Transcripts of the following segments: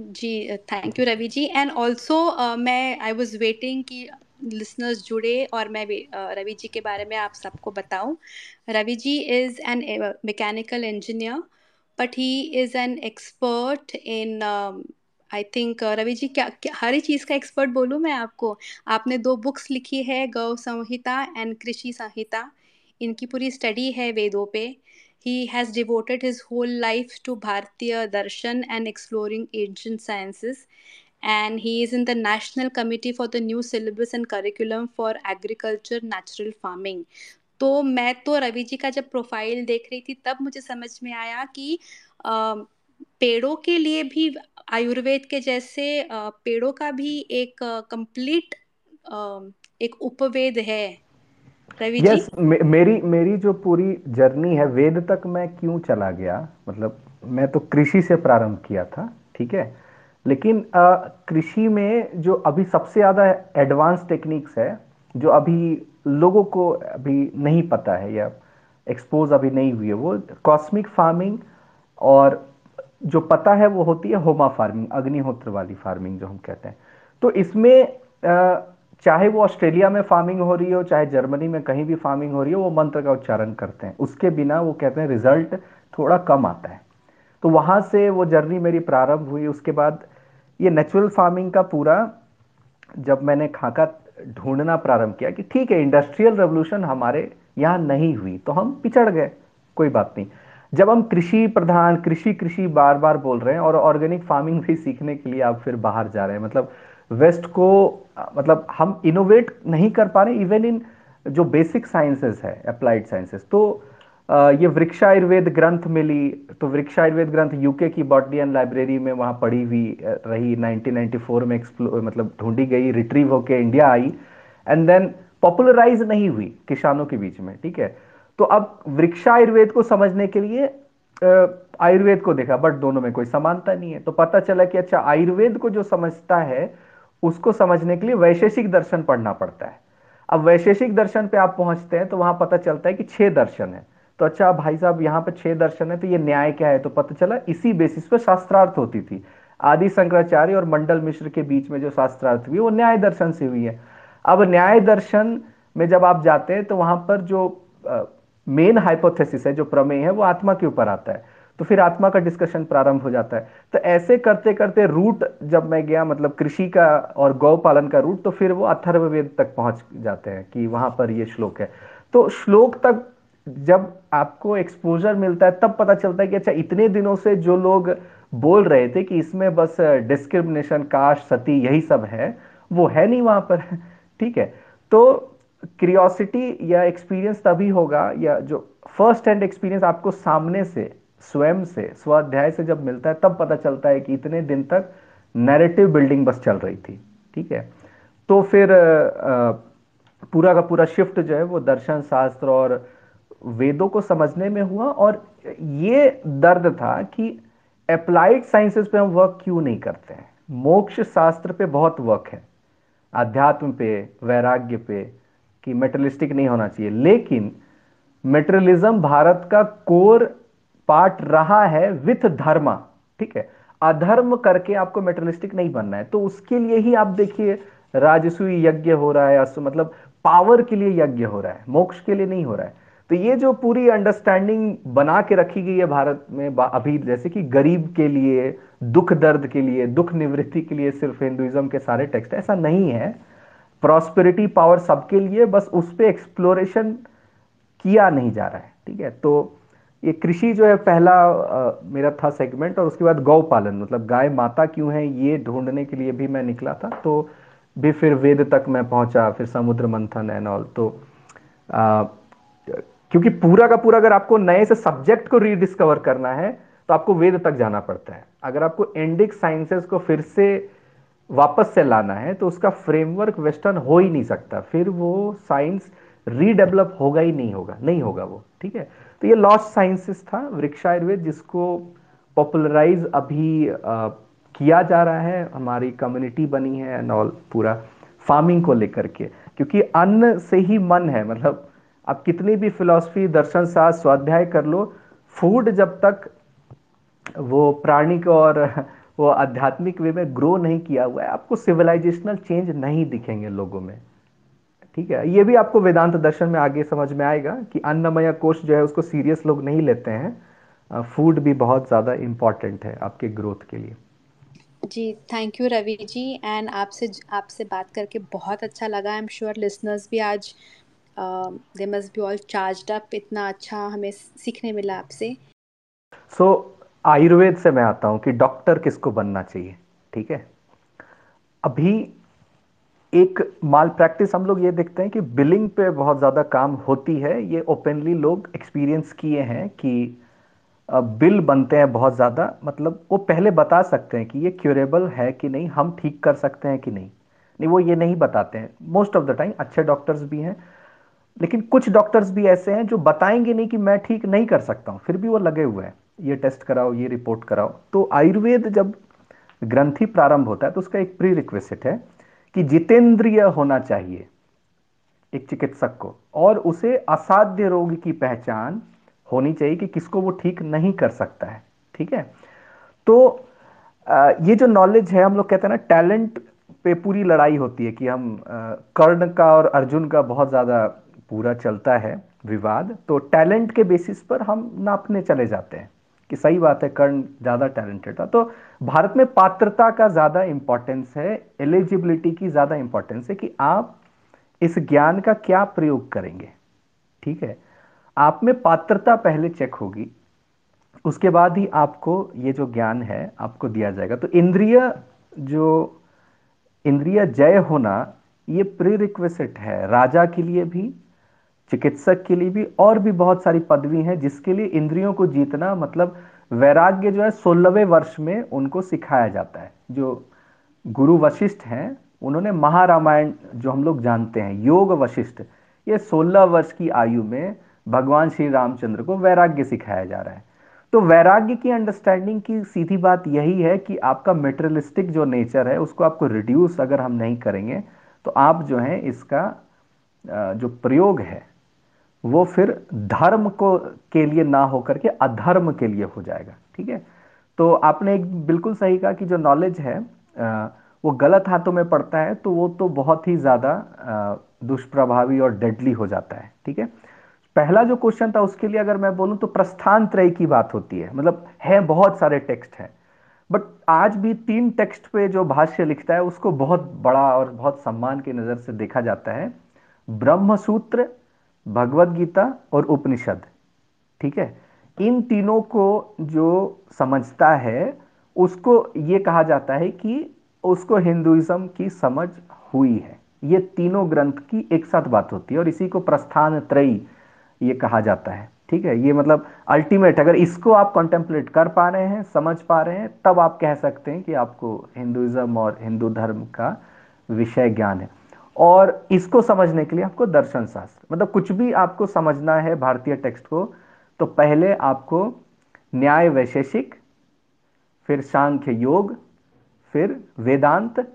Ji thank you Ravi ji and also मैं I was waiting कि listeners जुड़े और मैं रवि जी के बारे में आप सबको बताऊँ। Ravi ji is an mechanical engineer but he is an expert in I think Ravi ji क्या, क्या हर ही चीज़ का एक्सपर्ट बोलूँ मैं आपको? आपने दो बुक्स लिखी है गौ संहिता एंड कृषि संहिता इनकी पूरी स्टडी है वेदों पे। He has devoted his whole life to Bharatiya Darshan and exploring ancient sciences. And he is in the National Committee for the new syllabus and curriculum for agriculture, natural farming. तो मैं तो रवि जी का जब profile देख रही थी तब मुझे समझ में आया कि पेड़ों के लिए भी आयुर्वेद के जैसे पेड़ों का भी एक कंप्लीट एक उपवेद है रवि yes, मेरी मेरी जो पूरी जर्नी है वेद तक मैं क्यों चला गया? मतलब मैं तो कृषि से प्रारंभ किया था ठीक है? लेकिन कृषि में जो अभी सबसे ज़्यादा एडवांस टेक्निक्स है जो अभी लोगों को अभी नहीं पता है या एक्सपोज अभी नहीं हुई है वो कॉस्मिक फ़ार्मिंग और जो पता है वो होती है होमा फ़ार्मिंग अग्निहोत्र वाली फ़ार्मिंग जो हम कहते हैं। तो इसमें चाहे वो ऑस्ट्रेलिया में फ़ार्मिंग हो रही हो, चाहे जर्मनी में कहीं भी फ़ार्मिंग हो रही हो, वो मंत्र का उच्चारण करते हैं। उसके बिना वो कहते हैं रिज़ल्ट थोड़ा कम आता है। तो वहाँ से वो जर्नी मेरी प्रारंभ हुई। उसके बाद ये नेचुरल फ़ार्मिंग का पूरा जब मैंने खाका ढूंढना प्रारंभ किया कि ठीक है इंडस्ट्रियल रेवोल्यूशन हमारे यहाँ नहीं हुई तो हम पिछड़ गए। कोई बात नहीं। जब हम कृषि प्रधान, कृषि कृषि बार बार बोल रहे हैं और ऑर्गेनिक फ़ार्मिंग भी सीखने के लिए आप फिर बाहर जा रहे हैं मतलब वेस्ट को मतलब हम इनोवेट नहीं कर पा रहे इवन इन जो बेसिक साइंसेस है अप्लाइड साइंसेस तो ये वृक्षायुर्वेद ग्रंथ मिली तो वृक्षायुर्वेद ग्रंथ यूके की बॉटनियन लाइब्रेरी में वहाँ पढ़ी हुई रही 1994 में एक्सप्लो मतलब ढूंढी गई रिट्रीव होके इंडिया आई एंड देन पॉपुलराइज नहीं हुई किसानों के बीच में, ठीक है? तो अब वृक्षायुर्वेद को समझने के लिए आयुर्वेद को देखा बट दोनों में कोई समानता नहीं है। तो पता चला कि अच्छा आयुर्वेद को जो समझता है उसको समझने के लिए वैशेषिक दर्शन पढ़ना पड़ता है। अब वैशेषिक दर्शन पे आप पहुँचते हैं तो वहाँ पता चलता है कि छह दर्शन है। तो अच्छा भाई साहब, यहाँ पे छह दर्शन है तो ये न्याय क्या है? तो पता चला इसी बेसिस पे शास्त्रार्थ होती थी। आदि शंकराचार्य और मंडल मिश्र के बीच में जो शास्त्रार्थ हुई, वो न्याय दर्शन से हुई है। अब न्याय दर्शन में जब आप जाते हैं तो वहाँ पर जो मेन हाइपोथेसिस है, जो प्रमेय है, वो आत्मा के ऊपर आता है। तो फिर आत्मा का डिस्कशन प्रारंभ हो जाता है। तो ऐसे करते करते रूट जब मैं गया मतलब कृषि का और गौ पालन का रूट तो फिर वो अथर्ववेद तक पहुँच जाते हैं कि वहाँ पर ये श्लोक है। तो श्लोक तक जब आपको एक्सपोजर मिलता है, तब पता चलता है कि अच्छा इतने दिनों से जो लोग बोल रहे थे कि इसमें बस डिस्क्रिमिनेशन कास्ट सती, यही सब है, वो है नहीं वहाँ पर। ठीक है? तो क्रियोसिटी या एक्सपीरियंस तभी होगा या जो फ़र्स्ट हैंड एक्सपीरियंस आपको सामने से स्वयं से, स्वाध्याय से जब मिलता है, तब पता चलता है कि इतने दिन तक नैरेटिव बिल्डिंग बस चल रही थी, ठीक है? तो फिर पूरा का पूरा शिफ्ट जो है वो दर्शन शास्त्र और वेदों को समझने में हुआ और ये दर्द था कि अप्लाइड साइंसेस पे हम वर्क क्यों नहीं करते हैं? मोक्ष शास्त्र पे बहुत वर्क है। अध्यात्म पे, वैराग्य पे, कि मेटलिस्टिक नहीं होना चाहिए। लेकिन मेटरलिज्म भारत का कोर पार्ट रहा है विथ धर्म, ठीक है? अधर्म करके आपको मेटलिस्टिक नहीं बनना है। तो उसके लिए ही आप देखिए, राजसूय यज्ञ हो रहा है मतलब पावर के लिए यज्ञ हो रहा है, मोक्ष के लिए नहीं हो रहा है। तो ये जो पूरी अंडरस्टैंडिंग बना के रखी गई है भारत में अभी जैसे कि गरीब के लिए, दुख दर्द के लिए, दुख निवृत्ति के लिए सिर्फ़ हिंदुइज्म के सारे टेक्स्ट ऐसा नहीं है। प्रॉस्पेरिटी पावर सबके लिए, बस उस पर एक्सप्लोरेशन किया नहीं जा रहा है, ठीक है? तो ये कृषि जो है पहला आ, मेरा था सेगमेंट और उसके बाद गौ पालन मतलब गाय माता क्यों है ये ढूँढने के लिए भी मैं निकला था। तो भी फिर वेद तक मैं पहुँचा फिर समुद्र मंथन एंड ऑल तो आ, क्योंकि पूरा का पूरा अगर आपको नए से सब्जेक्ट को रीडिस्कवर करना है तो आपको वेद तक जाना पड़ता है। अगर आपको इंडिक साइंसेस को फिर से वापस से लाना है तो उसका फ्रेमवर्क वेस्टर्न हो ही नहीं सकता। फिर वो साइंस रीडेवलप होगा ही नहीं होगा नहीं होगा वो ठीक है? तो ये लॉस्ट साइंसेस था वृक्षायुर्वेद जिसको पॉपुलराइज अभी आ, किया जा रहा है हमारी कम्युनिटी बनी है एंड ऑल पूरा फ़ार्मिंग को लेकर के। क्योंकि अन्न से ही मन है मतलब आप कितनी भी फिलॉसफी दर्शन शास्त्र स्वाध्याय कर लो फ़ूड जब तक वो प्राणिक और वो आध्यात्मिक वे में ग्रो नहीं किया हुआ है आपको सिविलाइजेशनल चेंज नहीं दिखेंगे लोगों में। ठीक है? ये भी आपको वेदांत दर्शन में आगे समझ में आएगा कि अन्नमय कोष जो है उसको सीरियस लोग नहीं लेते हैं। फ़ूड भी बहुत ज़्यादा इंपॉर्टेंट है आपके ग्रोथ के लिए। जी thank you Ravi ji and आपसे आपसे बात करके बहुत अच्छा लगा। आई एम श्योर लिसनर्स भी आज they must be all charge up इतना अच्छा हमें सीखने मिला आपसे। सो so, आयुर्वेद से मैं आता हूँ कि डॉक्टर किसको बनना चाहिए ठीक है? अभी एक माल प्रैक्टिस हम लोग ये देखते हैं कि बिलिंग पे बहुत ज़्यादा काम होती है। ये ओपनली लोग एक्सपीरियंस किए हैं कि बिल बनते हैं बहुत ज़्यादा। मतलब वो पहले बता सकते हैं कि ये क्यूरेबल है कि नहीं, हम ठीक कर सकते हैं कि नहीं। नहीं, वो ये नहीं बताते हैं। मोस्ट ऑफ़ द टाइम अच्छे डॉक्टर्स भी हैं। लेकिन कुछ डॉक्टर्स भी ऐसे हैं जो बताएँगे नहीं कि मैं ठीक नहीं कर सकता हूँ। फिर भी वो लगे हुए हैं। ये टेस्ट कराओ, ये रिपोर्ट कराओ। तो आयुर्वेद जब ग्रंथि प्रारंभ होता है तो उसका एक प्री रिक्वेस्ट है। कि जितेंद्रिय होना चाहिए, एक चिकित्सक को। और उसे असाध्य रोग की पहचान होनी चाहिए कि किसको वो ठीक नहीं कर सकता है, ठीक है? तो ये जो नॉलेज है, हम लोग कहते हैं ना टैलेंट पे पूरी लड़ाई होती है कि हम कर्ण का और अर्जुन का बहुत ज़्यादा पूरा चलता है विवाद तो टैलेंट के बेसिस पर हम नापने चले जाते हैं। कि सही बात है, कर्ण ज़्यादा टैलेंटेड था। तो भारत में पात्रता का ज़्यादा इंपॉर्टेंस है एलिजिबिलिटी की ज़्यादा इंपॉर्टेंस है कि आप इस ज्ञान का क्या प्रयोग करेंगे। ठीक है? आप में पात्रता पहले चेक होगी, उसके बाद ही आपको ये जो ज्ञान है, आपको दिया जाएगा। तो इंद्रिय जो, इंद्रिय जय होना, ये प्रीरिक्वेस्ट है। राजा के लिए भी चिकित्सक के लिए भी और भी बहुत सारी पदवी हैं, जिसके लिए इंद्रियों को जीतना मतलब वैराग्य जो है सोलहवें वर्ष में उनको सिखाया जाता है। जो गुरु वशिष्ठ हैं, उन्होंने महारामायण जो हम लोग जानते हैं, योग वशिष्ठ, ये सोलह वर्ष की आयु में भगवान श्री रामचंद्र को वैराग्य सिखाया जा रहा है। तो वैराग्य की अंडरस्टैंडिंग की सीधी बात यही है कि आपका मेटेरियलिस्टिक जो नेचर है, उसको आपको रिड्यूस अगर हम नहीं करेंगे तो आप जो है इसका जो प्रयोग है वो फिर धर्म को, के लिए ना होकर के अधर्म के लिए हो जाएगा, ठीक है? तो आपने एक बिल्कुल सही कहा कि जो नॉलेज है वो गलत हाथों में पड़ता है तो वो तो बहुत ही ज़्यादा दुष्प्रभावी और डेडली हो जाता है, ठीक है? पहला जो क्वेश्चन था उसके लिए अगर मैं बोलूँ तो प्रस्थान त्रय की बात होती है मतलब है बहुत सारे टेक्स्ट हैं बट आज भी तीन टेक्स्ट पे जो भाष्य लिखता है, उसको बहुत बड़ा और बहुत सम्मान की नज़र से देखा जाता है। ब्रह्म सूत्र भगवत गीता और उपनिषद। ठीक है? इन तीनों को जो समझता है, उसको ये कहा जाता है कि उसको हिंदुइज्म की समझ हुई है। ये तीनों ग्रंथ की एक साथ बात होती है और इसी को प्रस्थान त्रयी ये कहा जाता है। ठीक है? ये मतलब अल्टीमेट अगर इसको आप कॉन्टेम्पलेट कर पा रहे हैं, समझ पा रहे हैं, तब आप कह सकते हैं कि आपको हिंदुइज्म और हिंदू धर्म का विषय ज्ञान है। और इसको समझने के लिए आपको दर्शन शास्त्र मतलब कुछ भी आपको समझना है भारतीय टेक्स्ट को तो पहले आपको न्याय वैशेषिक, फिर सांख्य योग, फिर वेदांत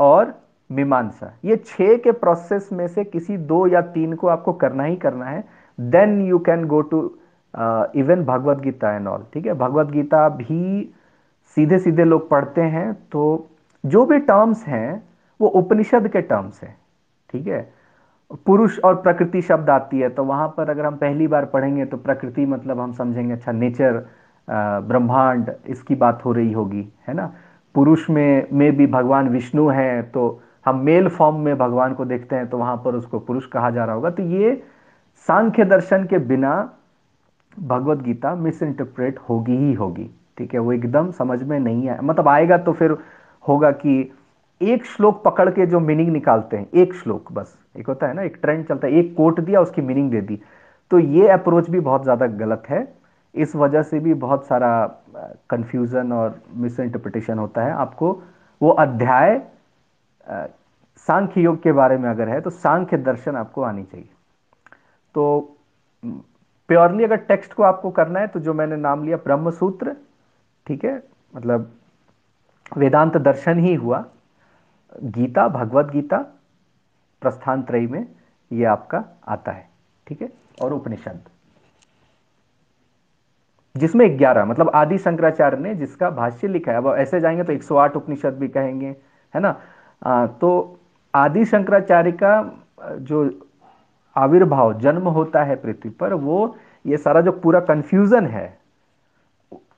और मीमांसा। ये छह के प्रोसेस में से किसी दो या तीन को आपको करना ही करना है। Then you can go to even Bhagavad Gita and all ठीक है? भगवत गीता भी सीधे सीधे लोग पढ़ते हैं तो जो भी टर्म्स हैं, वो उपनिषद के टर्म्स हैं। ठीक है? पुरुष और प्रकृति शब्द आती है तो वहाँ पर अगर हम पहली बार पढ़ेंगे तो प्रकृति मतलब हम समझेंगे अच्छा नेचर ब्रह्मांड, इसकी बात हो रही होगी, है ना? पुरुष में में भी भगवान विष्णु हैं तो हम मेल फॉर्म में भगवान को देखते हैं तो वहाँ पर उसको पुरुष कहा जा रहा होगा। तो ये सांख्य दर्शन के बिना भगवत गीता मिस इंटरप्रेट होगी ही होगी, ठीक है? वो एकदम समझ में नहीं आए मतलब आएगा तो फिर होगा कि एक श्लोक पकड़ के जो मीनिंग निकालते हैं, एक श्लोक बस। एक होता है ना, एक ट्रेंड चलता है, एक कोट दिया, उसकी मीनिंग दे दी। तो ये अप्रोच भी बहुत ज़्यादा गलत है। इस वजह से भी बहुत सारा कंफ्यूजन और मिस इंटरप्रिटेशन होता है। आपको वो अध्याय सांख्य योग के बारे में अगर है तो सांख्य दर्शन आपको आनी चाहिए। तो प्योरली अगर टेक्स्ट को आपको करना है तो जो मैंने नाम लिया ब्रह्म सूत्र ठीक है? मतलब वेदांत दर्शन ही हुआ। गीता भगवत गीता प्रस्थान त्रय में ये आपका आता है ठीक है? और उपनिषद। जिसमें ग्यारह मतलब आदि शंकराचार्य ने जिसका भाष्य लिखा है अब ऐसे जाएँगे तो 108 उपनिषद भी कहेंगे है ना? आ, तो आदि शंकराचार्य का जो आविर्भाव जन्म होता है पृथ्वी पर वो ये सारा जो पूरा कंफ्यूजन है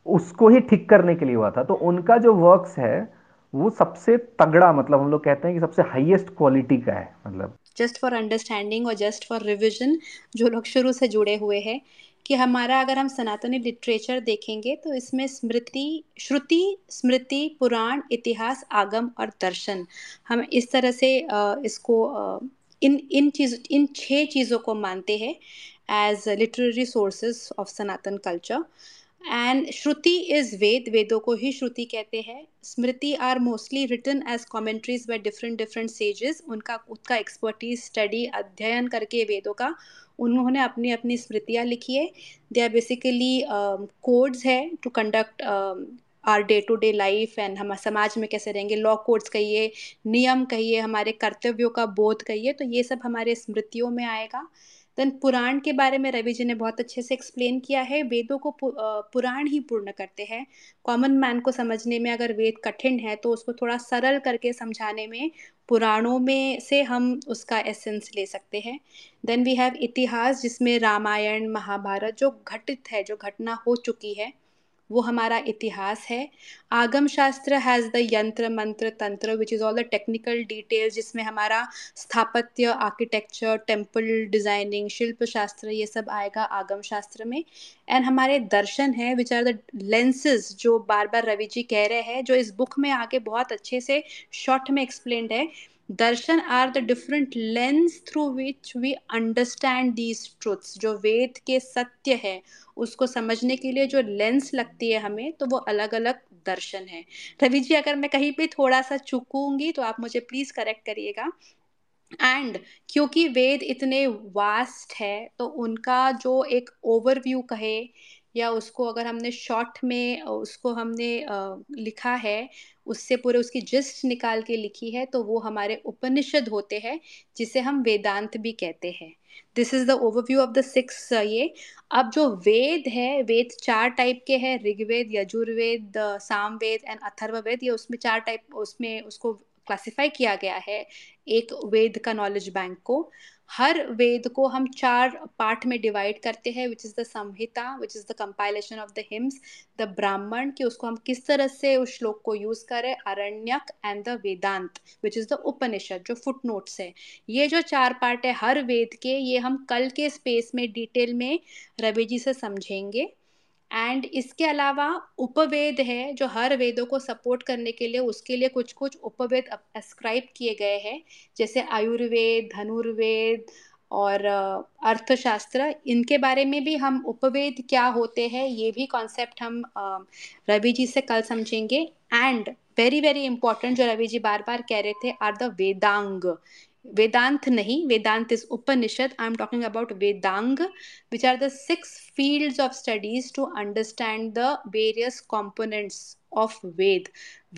उसको ही ठीक करने के लिए हुआ था। तो उनका जो वर्क्स है वो सबसे तगड़ा मतलब हम लोग कहते हैं कि सबसे हाईएस्ट क्वालिटी का है मतलब। जस्ट फॉर अंडरस्टैंडिंग और जस्ट फॉर रिविजन जो लोग शुरू से जुड़े हुए हैं, कि हमारा अगर हम सनातनी लिटरेचर देखेंगे तो इसमें स्मृति, श्रुति, स्मृति, पुराण, इतिहास, आगम और दर्शन। हम इस तरह से इसको इन इन चीज़, इन छह चीज़ों को मानते हैं as literary sources of Sanatan culture and Shruti is Veda वेदों को ही श्रुति कहते हैं। Smriti are mostly written as commentaries by different different sages उनका उसका एक्सपर्टीज स्टडी अध्ययन करके वेदों का, उन्होंने अपनी अपनी स्मृतियाँ लिखी है। दे आर बेसिकली कोड्स है to conduct our day to day life and हम समाज में कैसे रहेंगे। लॉ कोड्स कहिए, नियम कहिए, हमारे कर्तव्यों का बोध कहिए तो ये सब हमारे स्मृतियों में आएगा। देन पुराण के बारे में रवि जी ने बहुत अच्छे से एक्सप्लेन किया है। वेदों को पुराण ही पूर्ण करते हैं। कॉमन मैन को समझने में अगर वेद कठिन है तो उसको थोड़ा सरल करके समझाने में, पुराणों में से हम उसका एसेंस ले सकते हैं। देन वी हैव इतिहास, जिसमें रामायण, महाभारत जो घटित है, जो घटना हो चुकी है वो हमारा इतिहास है। आगम शास्त्र has the yantra, mantra, tantra which is all the technical details जिसमें हमारा स्थापत्य आर्किटेक्चर टेंपल डिज़ाइनिंग शिल्प शास्त्र ये सब आएगा आगम शास्त्र में। एंड हमारे दर्शन है विच आर द लेंसेज जो बार बार रवि जी कह रहे हैं, जो इस बुक में आगे बहुत अच्छे से शॉर्ट में एक्सप्लेंड है। Darshan are the different lens through which we understand these truths जो वेद के सत्य है, उसको समझने के लिए जो लेंस लगती है हमें तो वो अलग अलग दर्शन है। रवि जी, अगर मैं कहीं पे थोड़ा सा चुकूँगी तो आप मुझे प्लीज़ करेक्ट करिएगा। एंड क्योंकि वेद इतने वास्ट है तो उनका जो एक ओवरव्यू कहे या उसको अगर हमने शॉर्ट में, उसको हमने लिखा है, उससे पूरे उसकी जिस्ट निकाल के लिखी है तो वो हमारे उपनिषद होते हैं, जिसे हम वेदांत भी कहते हैं। This is the overview of the six ये। अब जो वेद है, वेद चार टाइप के हैं, ऋग्वेद, यजुर्वेद, सामवेद एंड अथर्ववेद, ये उसमें चार टाइप उसमें उसको क्लासिफाई किया गया है एक वेद का नॉलेज बैंक को। हर वेद को हम चार पार्ट में डिवाइड करते हैं which is the Samhita which is the compilation of the hymns the Brahmana कि उसको हम किस तरह से उस श्लोक को यूज़ करें, Aranyaka and the Vedanta which is the Upanishad, जो फुट नोट्स है। ये जो चार पार्ट है, हर वेद के, ये हम कल के स्पेस में डिटेल में रवि जी से समझेंगे। एंड इसके अलावा उपवेद है, जो हर वेदों को सपोर्ट करने के लिए, उसके लिए कुछ कुछ उपवेद अस्क्राइब किए गए हैं। जैसे आयुर्वेद, धनुर्वेद और अर्थशास्त्र। इनके बारे में भी हम उपवेद क्या होते हैं, ये भी कॉन्सेप्ट हम रवि जी से कल समझेंगे। एंड वेरी वेरी इंपॉर्टेंट जो रवि जी बार बार कह रहे थे आर द वेदांग वेदांत नहीं Vedanta is Upanishad I am talking about Vedanga which are the six fields of studies to understand the various components of Veda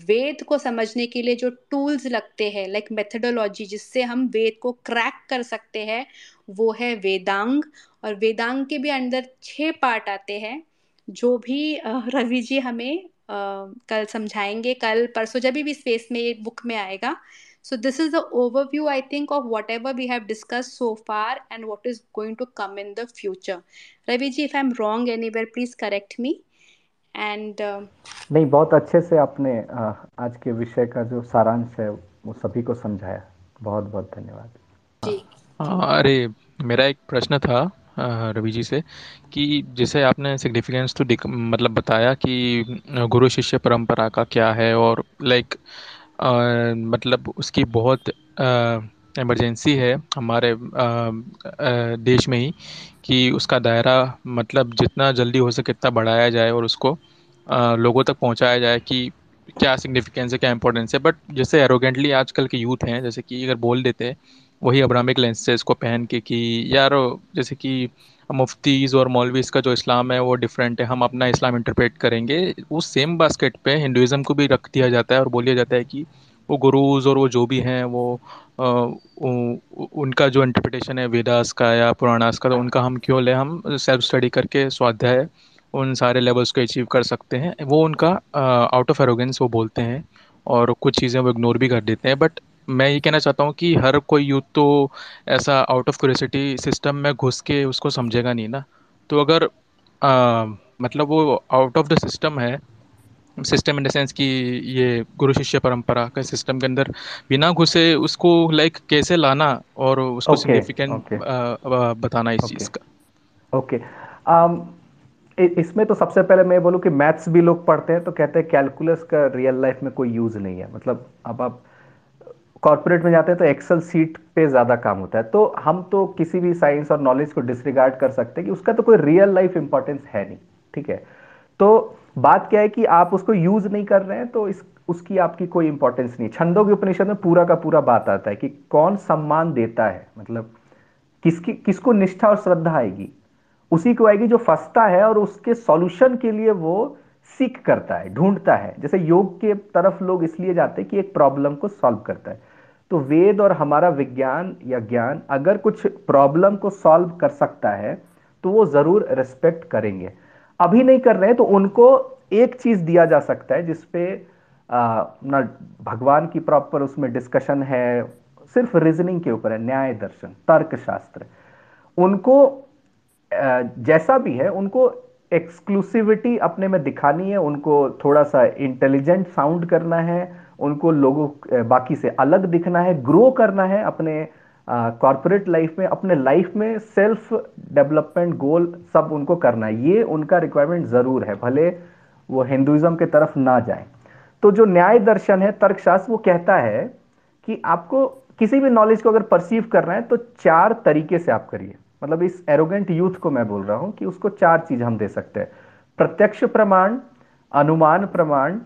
Veda को समझने के लिए जो टूल्स लगते हैं लाइक मेथडोलॉजी जिससे हम वेद को क्रैक कर सकते हैं वो है वेदांग और वेदांग के भी अंदर छह पार्ट आते हैं जो भी रवि जी हमें आ, कल समझाएँगे कल परसों जब भी स्पेस में ये बुक में आएगा So this is the overview, I think, of whatever we have discussed so far and what is going to come in the future. Ravi ji, if I'm wrong anywhere, please correct me. And uh, नहीं बहुत अच्छे से आपने आज के विषय का जो सारांश है वो सभी को समझाया बहुत बहुत धन्यवाद जी अरे मेरा एक प्रश्न था रवि जी से कि जैसे आपने सिग्निफिकेंस तो मतलब बताया कि गुरु शिष्य परंपरा का क्या है और लाइक मतलब उसकी बहुत इमरजेंसी है हमारे देश में ही, कि उसका दायरा मतलब जितना जल्दी हो सके इतना बढ़ाया जाए और उसको लोगों तक पहुँचाया जाए कि क्या सिग्निफिकेंस है, क्या इंपॉर्टेंस है। बट जैसे एरोगेंटली आजकल के यूथ हैं, जैसे कि अगर बोल देते, वही अब्रामिक लेंसेज को पहन के कि, यार जैसे कि मुफ्तीज़ और मौलवीज का जो इस्लाम है, वो डिफरेंट है। हम अपना इस्लाम इंटरप्रेट करेंगे। उस सेम बास्केट पे हिंदुज़म को भी रख दिया जाता है और बोलिया जाता है कि वो गुरुज और वो जो भी हैं, वो उनका जो इंटरप्रिटेशन है वेदास का या पुराणास का तो उनका हम क्यों लें? हम सेल्फ स्टडी करके स्वाध्याय उन सारे लेवल्स को अचीव कर सकते हैं। वो उनका आउट ऑफ़ एरोगेंस वो बोलते हैं और कुछ चीज़ें वो इग्नोर भी कर देते हैं। बट मैं ये कहना चाहता हूँ कि हर कोई यूथ तो ऐसा आउट ऑफ़ क्यूरियोसिटी सिस्टम में घुस के उसको समझेगा नहीं ना। तो अगर आ, मतलब वो आउट ऑफ़ द सिस्टम है सिस्टम इन द सेंस कि ये गुरु शिष्य परंपरा के सिस्टम के अंदर बिना घुसे उसको लाइक कैसे लाना और उसको सिग्निफिकेंट ओके बताना इस ओके चीज़ का। Okay okay. um, इसमें तो सबसे पहले मैं बोलूँ कि मैथ्स भी लोग पढ़ते हैं तो कहते हैं कैलकुलस का रियल लाइफ में कोई यूज़ नहीं है। मतलब अब आप कॉर्पोरेट में जाते हैं तो एक्सेल सीट पे ज़्यादा काम होता है। तो हम तो किसी भी साइंस और नॉलेज को डिसरिगार्ड कर सकते हैं कि उसका तो कोई रियल लाइफ इंपॉर्टेंस है नहीं, ठीक है? तो बात क्या है कि आप उसको यूज़ नहीं कर रहे हैं तो इस, उसकी आपकी कोई इंपॉर्टेंस नहीं। छंदों के उपनिषद में पूरा का पूरा बात आता है कि कौन सम्मान देता है मतलब किसकी, किसको निष्ठा और श्रद्धा आएगी? उसी को आएगी जो फंसता है और उसके सॉल्यूशन के लिए वो सीख करता है, ढूंढता है। जैसे योग के तरफ़ लोग इसलिए जाते हैं कि एक प्रॉब्लम को सॉल्व करता है। तो वेद और हमारा विज्ञान या ज्ञान अगर कुछ प्रॉब्लम को सॉल्व कर सकता है तो वो ज़रूर रिस्पेक्ट करेंगे। अभी नहीं कर रहे हैं तो उनको एक चीज़ दिया जा सकता है जिसपे ना, भगवान की प्रॉपर उसमें डिस्कशन है, सिर्फ़ रीजनिंग के ऊपर है, न्याय दर्शन तर्क शास्त्र उनको जैसा भी है, उनको एक्सक्लूसिविटी अपने में दिखानी है, उनको थोड़ा सा इंटेलिजेंट साउंड करना है उनको लोगों बाकी से अलग दिखना है ग्रो करना है अपने कॉरपोरेट लाइफ में, अपने लाइफ में सेल्फ डेवलपमेंट गोल सब उनको करना है। ये उनका रिक्वायरमेंट ज़रूर है, भले वो हिंदुइज्म के तरफ़ ना जाए। तो जो न्याय दर्शन है, तर्कशास्त्र, वो कहता है कि आपको किसी भी नॉलेज को अगर परसीव करना है तो चार तरीके से आप करिए। मतलब इस एरोगेंट यूथ को मैं बोल रहा हूँ कि उसको चार चीज़ हम दे सकते हैं। प्रत्यक्ष प्रमाण, अनुमान प्रमाण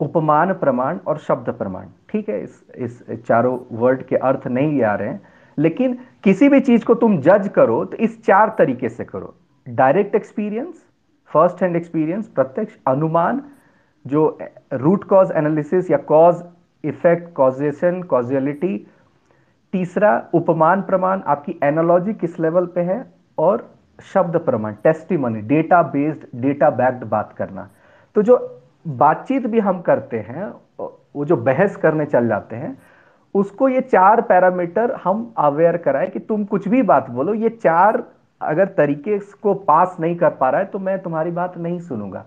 उपमान प्रमाण और शब्द प्रमाण। ठीक है, इस इस चारों वर्ड के अर्थ नहीं आ रहे हैं, लेकिन किसी भी चीज़ को तुम जज करो तो इस चार तरीके से करो। Direct experience first hand experience pratyaksha anumana, जो रूट कॉज एनालिसिस या कॉज इफ़ेक्ट कॉजेशन कॉजियलिटी तीसरा, उपमान प्रमाण, आपकी एनालॉजी किस लेवल पे है? और shabda pramana testimony data based data backed बात करना। तो जो बातचीत भी हम करते हैं, वो जो बहस करने चल जाते हैं, उसको ये चार पैरामीटर हम अवेयर कराए कि तुम कुछ भी बात बोलो, ये चार अगर तरीके को पास नहीं कर पा रहा है तो मैं तुम्हारी बात नहीं सुनूँगा।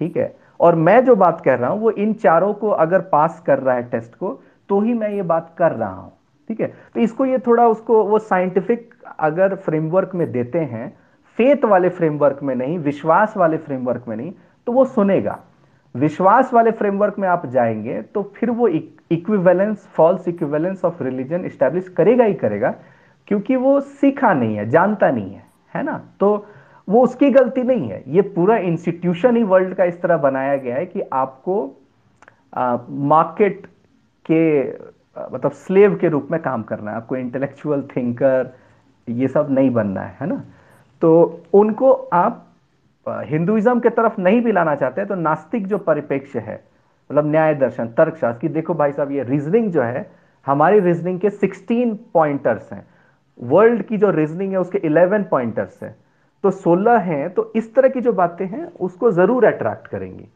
ठीक है? और मैं जो बात कर रहा हूँ, वो इन चारों को अगर पास कर रहा है टेस्ट को तो ही मैं ये बात कर रहा हूँ। ठीक है? तो इसको ये थोड़ा उसको वो साइंटिफिक अगर फ्रेमवर्क में देते हैं फेथ वाले फ्रेमवर्क में नहीं, विश्वास वाले फ्रेमवर्क में नहीं तो वो सुनेगा। विश्वास वाले फ्रेमवर्क में आप जाएँगे तो फिर वो equivalence false equivalence of religion establish करेगा ही करेगा, क्योंकि वो सीखा नहीं है, जानता नहीं है है ना? तो वो उसकी गलती नहीं है। ये पूरा इंस्टीट्यूशन ही वर्ल्ड का इस तरह बनाया गया है कि आपको मार्केट के मतलब स्लेव के रूप में काम करना है, आपको इंटेलेक्चुअल थिंकर ये सब नहीं बनना है है ना? तो उनको आप हिंदुइज्म के तरफ़ नहीं भी लाना चाहते तो नास्तिक जो परिपेक्ष है मतलब न्याय दर्शन, तर्कशास्त्र, की देखो भाई साहब, ये रीजनिंग जो है, हमारी रीजनिंग के 16 पॉइंटर्स हैं। वर्ल्ड की जो रीजनिंग है, उसके 11 पॉइंटर्स हैं। तो 16 हैं तो इस तरह की जो बातें हैं, उसको ज़रूर अट्रैक्ट करेंगी।